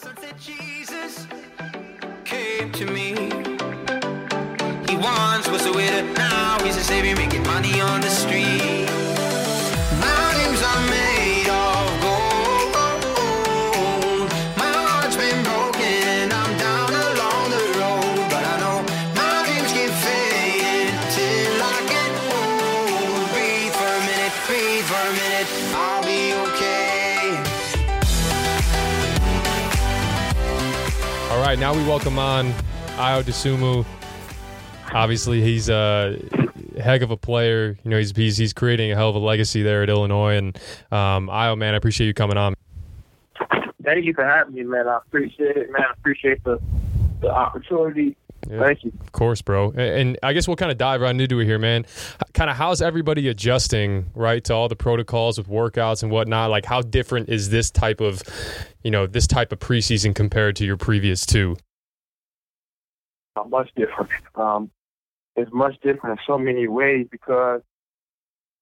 that Jesus came to me. He once was a widow, now he's a savior making money on the street. Right, now we welcome on Ayo Dosunmu. Obviously, he's a heck of a player. You know, he's he's, he's creating a hell of a legacy there at Illinois. And um, Ayo, man, I appreciate you coming on. Thank you for having me, man. I appreciate it, man. I appreciate the the opportunity. Yeah. Thank you. Of course, bro. And, I guess we'll kind of dive right into it here, man. Kind of how's everybody adjusting, right, to all the protocols with workouts and whatnot? Like, how different is this type of, you know, this type of preseason compared to your previous two? Uh, much different. Um, it's much different in so many ways because,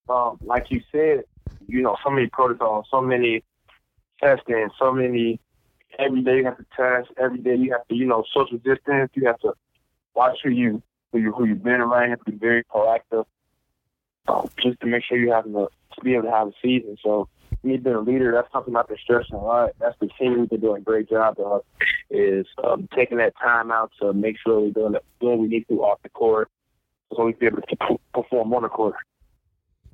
um, like you said, you know, so many protocols, so many testing, so many. Every day you have to test. Every day you have to, you know, social distance. You have to watch who you who you who you've been around. Be very proactive, um, just to make sure you have the to be able to have a season. So me being a leader, that's something I've been stressing a lot. That's the team we've been doing a great job of is um, taking that time out to make sure we're doing, doing what we need to off the court so we can be able to perform on the court.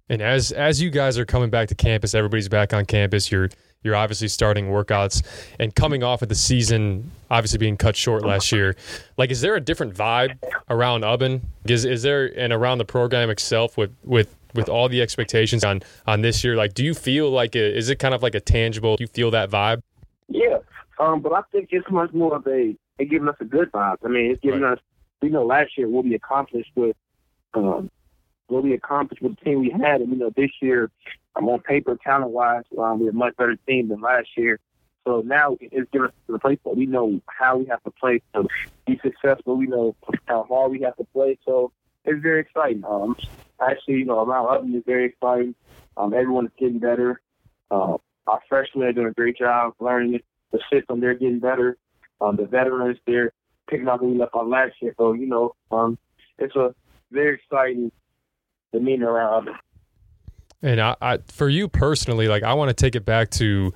And as as you guys are coming back to campus, everybody's back on campus. You're you're obviously starting workouts and coming off of the season, obviously being cut short last year. Like, is there a different vibe around Ubben? Is is there and around the program itself with with with all the expectations on on this year? Like, do you feel like a, is it kind of like a tangible? Do you feel that vibe? Yeah, um, but I think it's much more of a it's giving us a good vibe. I mean, it's giving Right. us you know last year what we accomplished with um, what we accomplished with the team we had, and you know this year, I'm on paper, talent wise, um, we're a much better team than last year. So now it's giving us the place we know how we have to play to be successful. We know how hard we have to play. So it's very exciting. Um, actually, you know, around Ubben is very exciting. Um, everyone is getting better. Uh, our freshmen are doing a great job learning. The system. They're getting better. Um, the veterans, they're picking up what we left on last year. So, you know, um, it's a very exciting demeanor around Ubben. And I, I for you personally, like I want to take it back to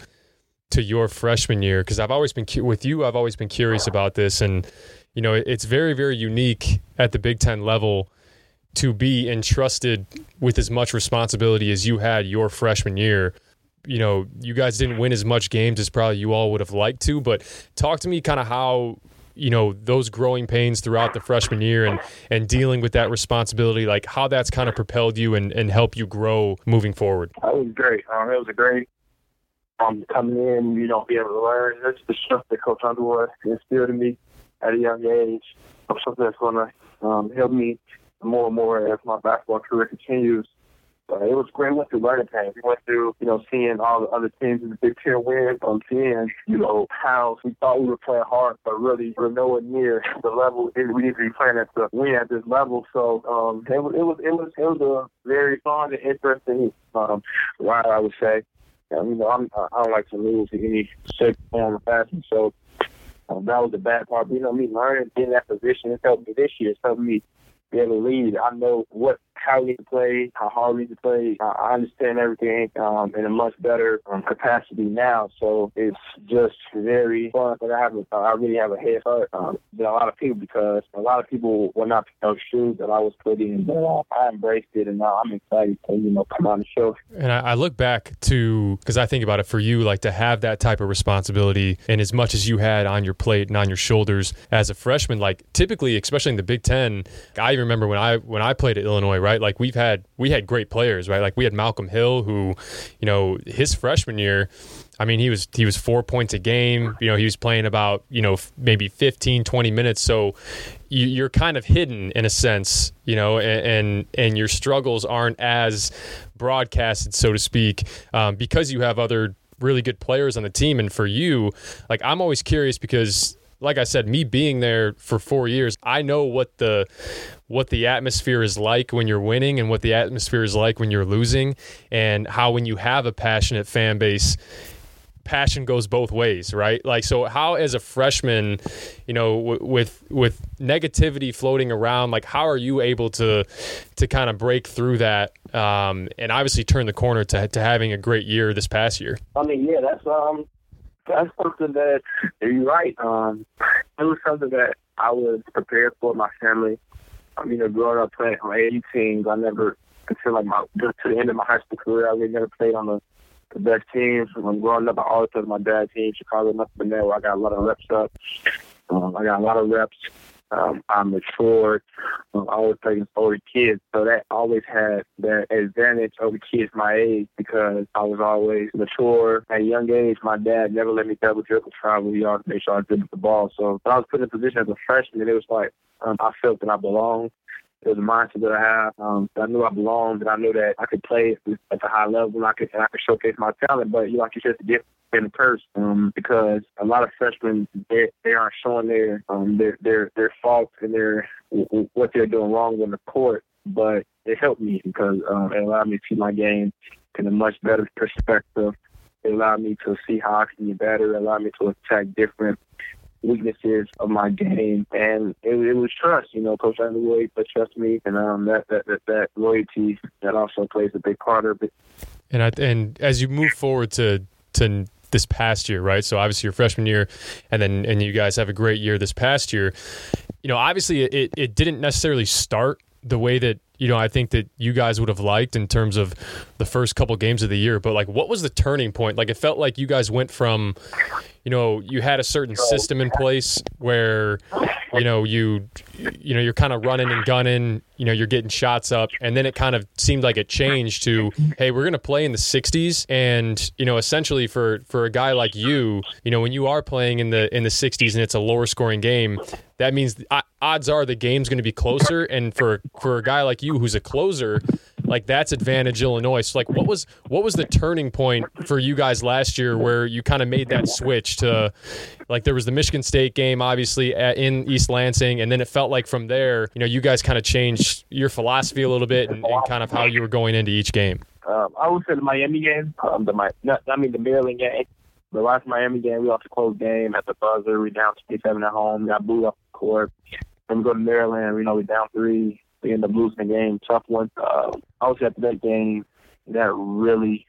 to your freshman year because I've always been cu- with you. I've always been curious about this, and you know, it's very very unique at the Big Ten level to be entrusted with as much responsibility as you had your freshman year. You know, you guys didn't win as much games as probably you all would have liked to, but talk to me kind of how you know those growing pains throughout the freshman year and and dealing with that responsibility like how that's kind of propelled you and and help you grow moving forward That was great. Um, it was a great um, coming in, you know, be able to learn. That's the stuff that Coach Underwood instilled in me at a young age. Of something that's going to um, help me more and more as my basketball career continues. Uh, it was great. We went through learning pains. We went through, you know, seeing all the other teams in the Big Ten win, um, seeing, you know, how we thought we were playing hard, but really we're nowhere near the level we need to be playing at to win at this level. So um, it was, it was, it was, it was a very fun and interesting um, ride, I would say. Um, you know, I'm, I don't like to lose in any shape, form, or fashion. So um, that was the bad part. But, you know, me learning, in that position, it's helped me this year. It's helped me be able to lead. I know what how we need to play, how hard we need to play. I understand everything um, in a much better um, capacity now. So it's just very fun. But I have, a, I really have a head start um, than a lot of people because a lot of people were not picking those shoes that I was putting. in. But uh, I embraced it, and now I'm excited to you know come on the show. And I, I look back to because I think about it for you, like to have that type of responsibility, and as much as you had on your plate and on your shoulders as a freshman, like typically, especially in the Big Ten, I remember when I when I played at Illinois, right? Like we've had we had great players, right? Like we had Malcolm Hill, who, you know, his freshman year. I mean, he was he was four points a game. You know, he was playing about you know maybe 15, 20 minutes. So you, you're kind of hidden in a sense, you know, and and, and your struggles aren't as broadcasted, so to speak, um, because you have other really good players on the team. And for you, like I'm always curious because like I said, me being there for four years, I know what the what the atmosphere is like when you're winning and what the atmosphere is like when you're losing, and how when you have a passionate fan base, passion goes both ways, right? Like, so how as a freshman, you know, w- with with negativity floating around, like, how are you able to to kind of break through that um, and obviously turn the corner to to having a great year this past year? I mean, yeah, that's um, that's something that you're right. Um, it was something that I was prepared for my family. I mean, you know, growing up playing on AAU teams, I never until like my to the end of my high school career, I really never played on the the best teams. When growing up, I always played my dad's team, Chicago Nothing there, where I got a lot of reps up. Um, I got a lot of reps. Um, I'm matured. Um, I always against older kids, so that always had that advantage over kids my age because I was always mature. At a young age, my dad never let me double dribble travel. He always made sure I dribbled the ball. So when I was put in a position as a freshman, and it was like um, I felt that I belonged. It was a mindset that I have. Um, I knew I belonged, and I knew that I could play at the high level, and I could and I could showcase my talent. But you know, like you said, the gift and the curse, um, because a lot of freshmen they they aren't showing their um their their their faults and their what they're doing wrong on the court. But it helped me because um, it allowed me to see my game in a much better perspective. It allowed me to see how I can get better. It allowed me to attack different weaknesses of my game, and it, it was trust. You know, Coach Underwood trust me, and um, that, that that that loyalty that also plays a big part of it. And I, and as you move forward to to this past year, right? So obviously your freshman year, and then and you guys have a great year this past year. You know, obviously it it didn't necessarily start the way that you know I think that you guys would have liked in terms of the first couple games of the year. But like, what was the turning point? Like, it felt like you guys went from, you know, you had a certain system in place where, you know, you, you know, you're kind of running and gunning. You know, you're getting shots up, and then it kind of seemed like it changed to, hey, we're going to play in the 60s, and you know, essentially for for a guy like you, you know, when you are playing in the in the 60s and it's a lower scoring game, that means odds are the game's going to be closer. And for for a guy like you who's a closer, like that's advantage Illinois. So like, what was what was the turning point for you guys last year where you kind of made that switch to, like, there was the Michigan State game obviously at, in East Lansing, and then it felt like from there, you know, you guys kind of changed your philosophy a little bit and, and kind of how you were going into each game. Um, I would say the Miami game, um, the my, I mean the Maryland game. The last Miami game, we lost a close game at the buzzer. We down 27 at home. Got booed off the court. Then we go to Maryland. You know, we down three. We end up losing the game. Tough one. Uh, I was at that game. That really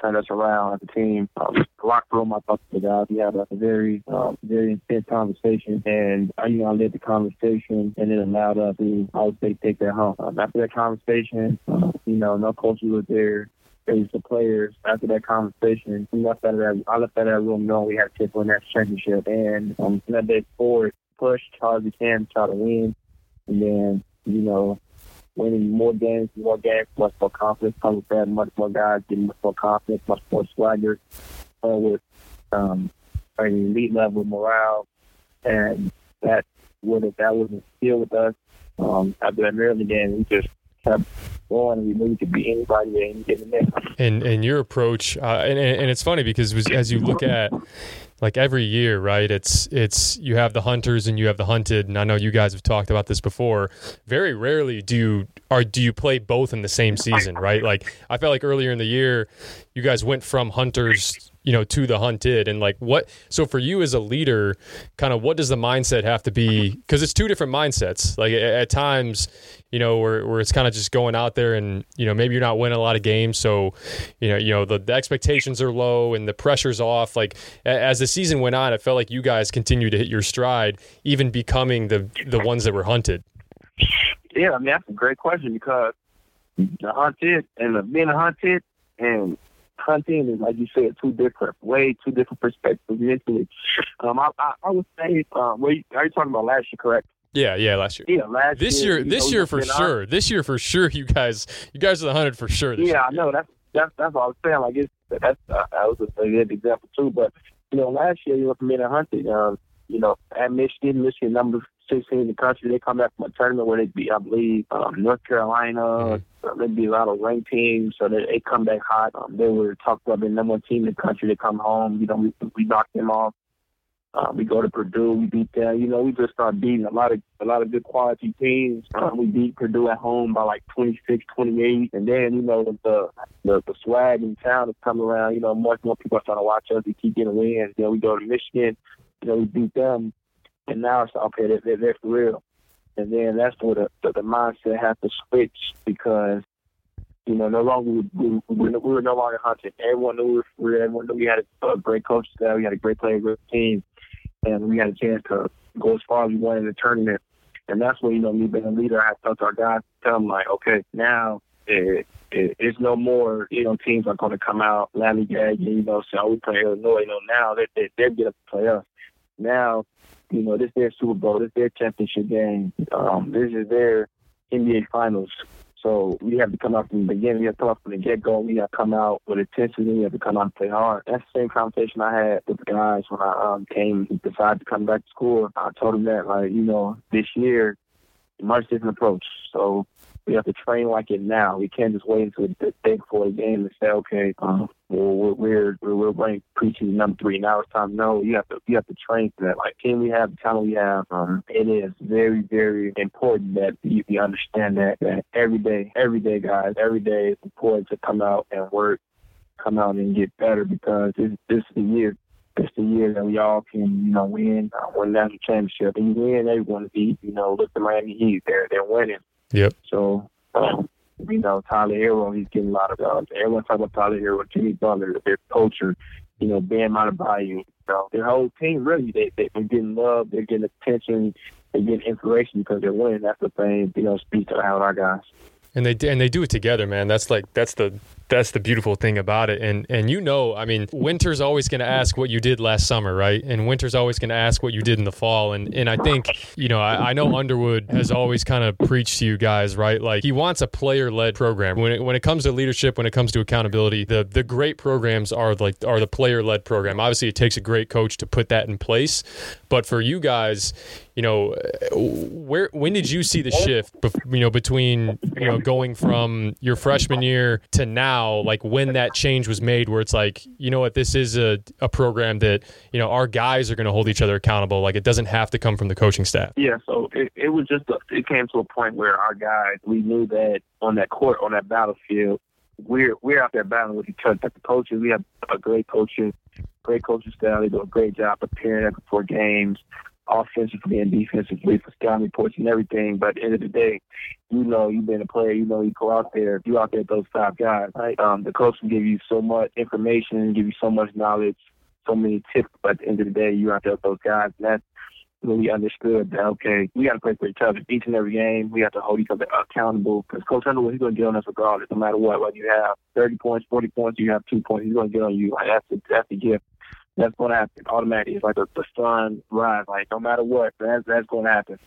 turned us around as a team. Um, locker room, I talked to the guys. We had a very, um, very intense conversation, and I, you know, I led the conversation, and it allowed us to, I would say, take that home. Um, after that conversation, uh, you know, no coach was there face the players after that conversation. We left out of that. I left out of that room knowing we had to win that championship, and um, from that day forward, push hard as we can, try to win, and then you know, winning more games, more games, much more confidence comes with. Much more guys getting much more confidence, much more swagger, uh, with um, an elite level morale, and that would that was instilled with us. Um, after that Maryland game, we just kept going. And we knew we could anybody at any given day. And and your approach, uh, and and it's funny because as you look at like every year, right? It's it's you have the hunters and you have the hunted, and I know you guys have talked about this before. Very rarely do you are do you play both in the same season, right? Like I felt like earlier in the year, you guys went from hunters you know to the hunted. And like what so for you as a leader kind of what does the mindset have to be? Because it's two different mindsets. Like at, times you know where, where it's kind of just going out there and you know maybe you're not winning a lot of games so you know you know the, the expectations are low and the pressure's off. Like as the season went on it felt like you guys continued to hit your stride even becoming the the ones that were hunted. Yeah i mean that's a great question because the hunted and the being hunted and hunting is, like you said, two different, way two different perspectives mentally. Um, I, I, I would say, um, well, are you talking about last year, correct? Yeah, yeah, last year. Yeah, last this year. year, this know, year for sure. On. This year for sure. You guys, you guys are the hundred for sure. yeah, year. I know. That's that's that's what I was saying. Like it's that's uh, that was a good example too. But you know, last year you were from hunting. Um, you know, at Michigan, Michigan number 16 in the country. They come back from a tournament where they beat, I believe, um, North Carolina. Mm-hmm. They be a lot of ranked teams, so they, they come back hot. Um, they were talked about the number one team in the country. They come home, you know, we, we knocked them off. Uh, we go to Purdue, we beat them. You know, we just start beating a lot of a lot of good quality teams. Um, we beat Purdue at home by like 26, 28, and then you know the the, the swag in town is coming around. You know, more more people are trying to watch us. We keep getting wins. You know, we go to Michigan. You know, we beat them, and now it's okay. They're, they're, they're for real. And then that's where the, the, the mindset has to switch because you know, no longer we, we, we, were no longer hunting. Everyone knew we were free. Everyone knew we had a, great coach staff. We had a great player, great team, and we had a chance to go as far as we wanted in the tournament. And that's when you know me being a leader, I felt our guys tell them like, okay, now it, it, it's no more. You know, teams are going to come out, lallygag, you know, say, oh, we play Illinois. You know, now they they they're going to play us. Now, you know, this is their Super Bowl, this is their championship game. Um, this is their NBA Finals. So we have to come out from the beginning. We have to come out from the get go. We have to come out with intensity. We have to come out and play hard. That's the same conversation I had with the guys when I um, came, decided to come back to school. I told them that, like, you know, this year, much different approach. So we have to train like it now. We can't just wait until the day before the game and say, okay, um, well, we're we're we're ranked preaching number three. Now it's time. No, you have to you have to train for that. Like can we have the talent we have? Um, it is very very important that you, you understand that that every day, every day, guys, every day is important to come out and work, come out and get better because this this is the year. It's the year that we all can, you know, win, uh, win national championship. And you win, everyone beat. You know, look at Miami Heat. They're they're winning. Yep. So, um, you know, Tyler Herro, he's getting a lot of love. Everyone talking about Tyler Herro, Jimmy Butler, their culture, you know, Bam Adebayo, you know, their whole team really, they, they, they're getting love, they're getting attention, they're getting inspiration because they're winning. That's the thing, you know, speaks to how our guys and they and they do it together, man. That's like that's the that's the beautiful thing about it. And and you know, I mean, Winter's always going to ask what you did last summer, right? And Winter's always going to ask what you did in the fall. And and I think you know, I, I know Underwood has always kind of preached to you guys, right? Like he wants a player led program. When it when it comes to leadership, when it comes to accountability, the the great programs are like are the player led program. Obviously, it takes a great coach to put that in place, but for you guys, you know, where when did you see the shift? You know, between you know going from your freshman year to now, like when that change was made, where it's like, you know what, this is a, a program that you know our guys are going to hold each other accountable. Like it doesn't have to come from the coaching staff. Yeah, so it, it was just a, it came to a point where our guys we knew that on that court on that battlefield, we're we're out there battling with each other. The coaches, we have a great coaches, great coaching staff. They do a great job preparing us for games offensively and defensively for scouting reports and everything. But at the end of the day, you know, you've been a player, you know, you go out there, you out there with those five guys, right? Um, the coach can give you so much information, give you so much knowledge, so many tips, but at the end of the day, you're out there with those guys. And that's when we understood that, okay, we got to play for each other. Each and every game, we have to hold each other accountable because Coach Underwood, he's going to get on us regardless, no matter what. Whether you have 30 points, 40 points, you have two points, he's going to get on you. Like, that's, the, that's the gift that's going to happen automatically. It's like a, the sun rise. Like no matter what, that's that's going to happen.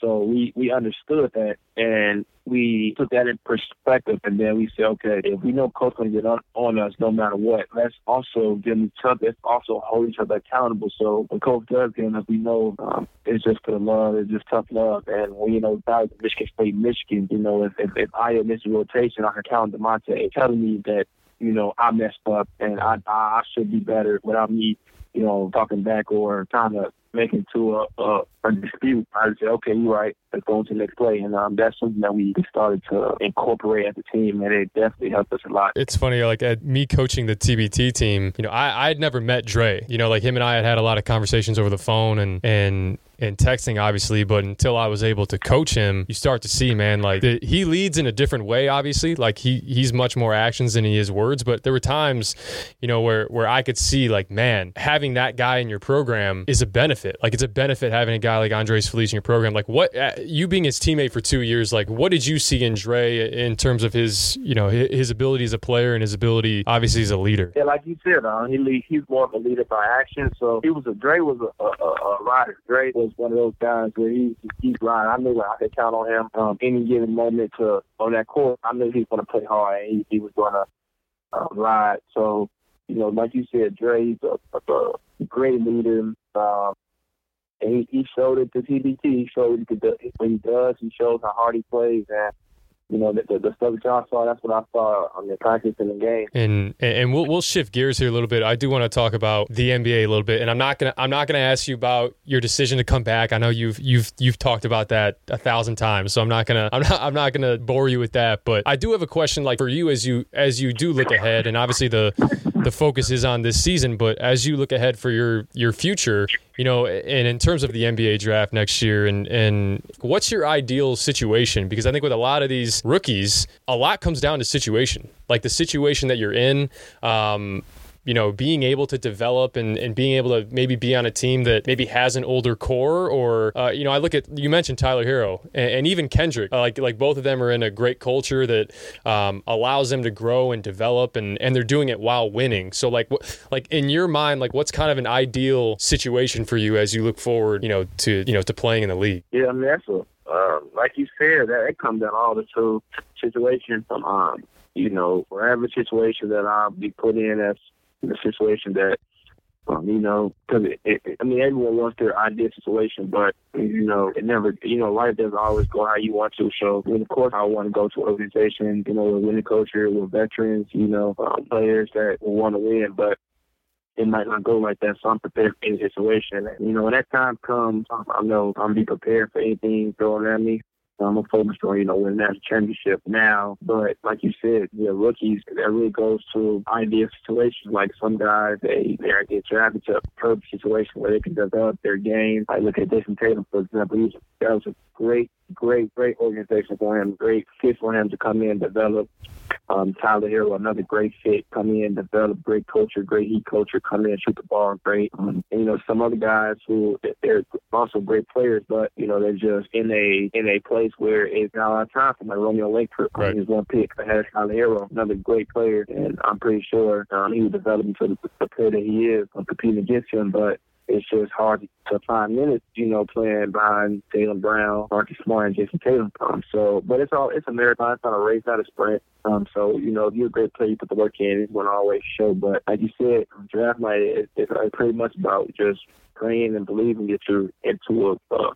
So we we understood that, and we took that in perspective, and then we said, okay, if we know coach going to get on, on us no matter what, let's also give each other, let's also hold each other accountable. So when coach does get on us, we know um, it's just for the love, it's just tough love. And when you know, about Michigan State, Michigan, you know, if if, if I miss a rotation, I can count Da'Monte telling me that you know, I messed up and I I should be better without me, you know, talking back or trying to make it to a, a, a dispute. I just say, okay, you're right. Let's go into the next play. And um, that's something that we started to incorporate as a team, and it definitely helped us a lot. It's funny, like at me coaching the TBT team, you know, I I had never met Dre. You know, like him and I had had a lot of conversations over the phone, and and and texting obviously but until i was able to coach him you start to see man like the, he leads in a different way obviously like he he's much more actions than he is words but there were times you know where where i could see like man having that guy in your program is a benefit like it's a benefit having a guy like Andres Feliz in your program like what uh, you being his teammate for two years like what did you see in Dre in terms of his you know his, ability as a player and his ability obviously as a leader yeah like you said uh, he he's more of a leader by action so he was a Dre was a, a, a rider Dre was one of those guys where he he's right. I knew I could count on him um, any given moment to on that court. I knew he was going to play hard and he, he was going to uh, ride. So you know, like you said, Dre's a, a, a great leader. Um, and he, he showed it to TBT. He showed it to, when he does. He shows how hard he plays, and you know, the, the, the stuff that y'all saw, that's what I saw on the practice and the game. And and we'll we'll shift gears here a little bit. I do want to talk about the NBA a little bit, and I'm not gonna I'm not gonna ask you about your decision to come back. I know you've you've you've talked about that a thousand times, so I'm not gonna I'm not I'm not gonna bore you with that. But I do have a question, like for you as you as you do look ahead, and obviously the the focus is on this season, but as you look ahead for your your future, you know, and in terms of the NBA draft next year, and and what's your ideal situation? Because I think with a lot of these rookies, a lot comes down to situation, like the situation that you're in. Um, you know, being able to develop and, and being able to maybe be on a team that maybe has an older core, or uh, you know, I look at you mentioned Tyler Herro and, and even Kendrick, uh, like like both of them are in a great culture that um, allows them to grow and develop, and and they're doing it while winning. So like like in your mind, like what's kind of an ideal situation for you as you look forward, you know, to you know to playing in the league? Yeah, I mean that's a um, like you said, that it comes down all the two situations. Um, you know, for every situation that I'll be put in as in a situation that, um, you know, because I mean, everyone wants their ideal situation, but you know, it never, you know, life doesn't always go how you want to. So, I mean, of course, I want to go to an organization, you know, with winning culture, with veterans, you know, um, players that want to win, but it might not go like that. So I'm prepared for any situation. And, you know, when that time comes, I know I'm be prepared for anything thrown at me. I'm focused on, you know, winning that championship now. But like you said, yeah, rookies, that really goes to ideal situations. Like some guys, they, they get drafted to a perfect situation where they can develop their game. I look at Jayson Tatum, for example. He's, that was a great, great, great organization for him. Great fit for him to come in, develop. Um, Tyler Herro, another great fit, come in, develop great culture, great heat culture, come in, shoot the ball great. Um, and, you know, some other guys who they're also great players, but you know they're just in a in a place where it's not a lot of time for like Romeo Langford. Right. He's one pick ahead of Herro, another great player, and I'm pretty sure um, he was develop into the, the player that he is. I'm competing against him, but it's just hard to find minutes, you know, playing behind Jaylen Brown, Marcus Smart, and Jayson Tatum. Um, so, but it's all it's a marathon, it's not a race, not a sprint. Um, so you know, if you're a great player, you put the work in. It's going to always show. But like you said, draft night is it's pretty much about just praying and believing that you're into a.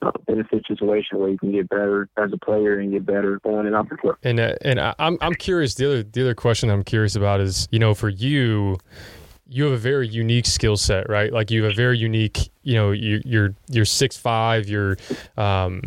Uh, benefit situation where you can get better as a player and get better on and off the court. And uh, and I'm I'm curious. The other the other question I'm curious about is you know for you, you have a very unique skill set, right? Like you have a very unique, you know, you, you're you're six five, you're, um,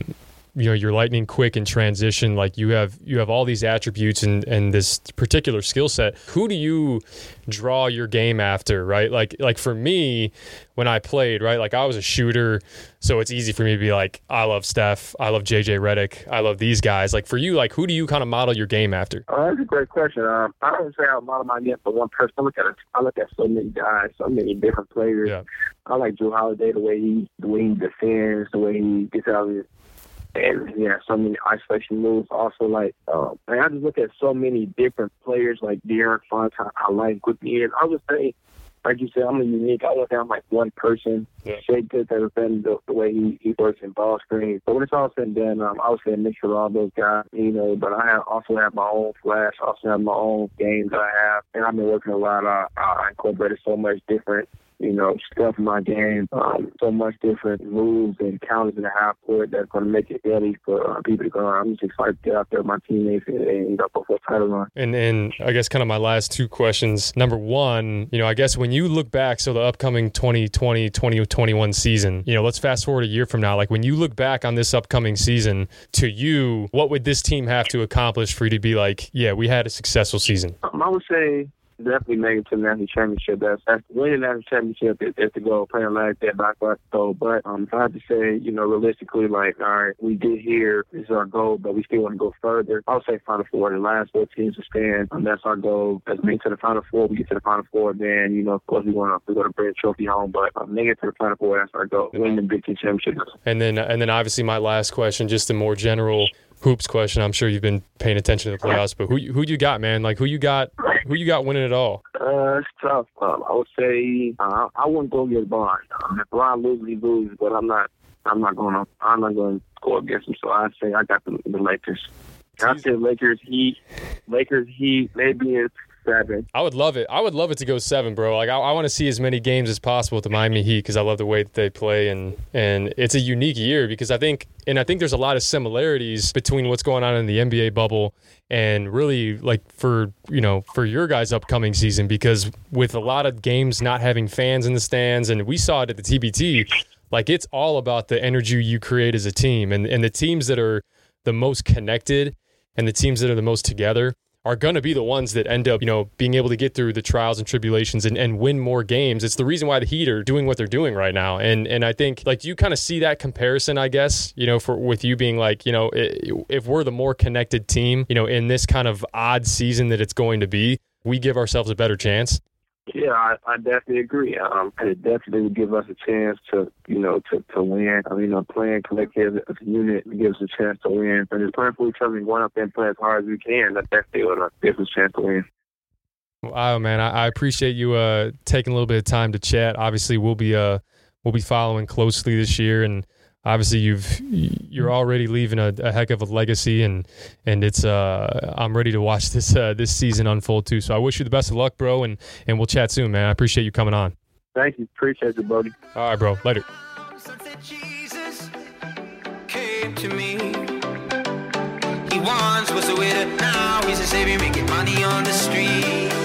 you know, you're lightning quick in transition. Like you have you have all these attributes and and this particular skill set. Who do you draw your game after, right? Like like for me, when I played, right, like I was a shooter, so it's easy for me to be like, I love Steph, I love JJ Redick, I love these guys. Like for you, like who do you kind of model your game after? Oh, that's a great question. Um, I don't say I model my game for one person. I look at I look at so many guys, so many different players. Yeah. I like Jrue Holiday the way he the way he defends, the way he gets out of his and yeah, so many isolation moves. Also, like um, I just look at so many different players like De'Aaron Fox. I, I like quickly, and I would say, like you said, I'm a unique. I look at like one person. Yeah. Shea Good has been the, the way he, he works in ball screens. But when it's all said and done, um, I would say a mixture of all those guys. You know, but I have, also have my own flash. Also have my own game that I have, and I've been working a lot. Uh, I incorporated so much different you know, stuff in my game, um, so much different moves and counters in the half court that's going to make it easy for uh, people to go. I'm just excited to get out there with my teammates and, and go for a title run. And and I guess kind of my last two questions. Number one, you know, I guess when you look back, so the upcoming 2020 2021 season, you know, let's fast forward a year from now. Like when you look back on this upcoming season, to you, what would this team have to accomplish for you to be like, yeah, we had a successful season? Um, I would say definitely make it to the national championship. That's, that's winning the national championship is, is the goal. Playing like that, not like so. But um, I had to say, you know, realistically, like, all right, we get here, this is our goal, but we still want to go further. I'll say Final Four. The last four teams to stand, um, that's our goal. Let's to the Final Four. We get to the Final Four, then you know, of course, we want to we going to bring a trophy home. But um, make it to the Final Four. That's our goal. Win the Big championship. And then and then obviously my last question, just a more general hoops question. I'm sure you've been paying attention to the playoffs, but who who do you got, man? Like who you got? Who you got winning it all? Uh, it's tough. Um, I would say uh, I wouldn't go against. Um, if Bron loses, he loses. But I'm not. I'm not going to. I'm not going to score against him. So I say I got the, the Lakers. I said Lakers Heat. Lakers Heat. Maybe it's seven. I would love it. I would love it to go seven, bro. Like I, I want to see as many games as possible with the Miami Heat because I love the way that they play, and and it's a unique year because I think and I think there's a lot of similarities between what's going on in the NBA bubble and really like for you know for your guys' upcoming season because with a lot of games not having fans in the stands, and we saw it at the TBT, like it's all about the energy you create as a team, and and the teams that are the most connected and the teams that are the most together are going to be the ones that end up, you know, being able to get through the trials and tribulations and, and win more games. It's the reason why the Heat are doing what they're doing right now. And and I think like do you kind of see that comparison, I guess, you know, for with you being like, you know, if we're the more connected team, you know, in this kind of odd season that it's going to be, we give ourselves a better chance. Yeah, I, I definitely agree. Um, it definitely would give us a chance to, you know, to, to win. I mean, know, playing collective as a unit gives us a chance to win. And it's playing for each other going up there and play as hard as we can. That definitely would give us a chance to win. Wow, man, I, I appreciate you uh, taking a little bit of time to chat. Obviously, we'll be uh, we'll be following closely this year, and obviously you've you're already leaving a, a, heck of a legacy and and it's uh I'm ready to watch this uh, this season unfold too. So I wish you the best of luck, bro, and and we'll chat soon, man. I appreciate you coming on. Thank you. Appreciate you, buddy. All right, bro. Later. He once was a widow, now he's a savior making money on the street.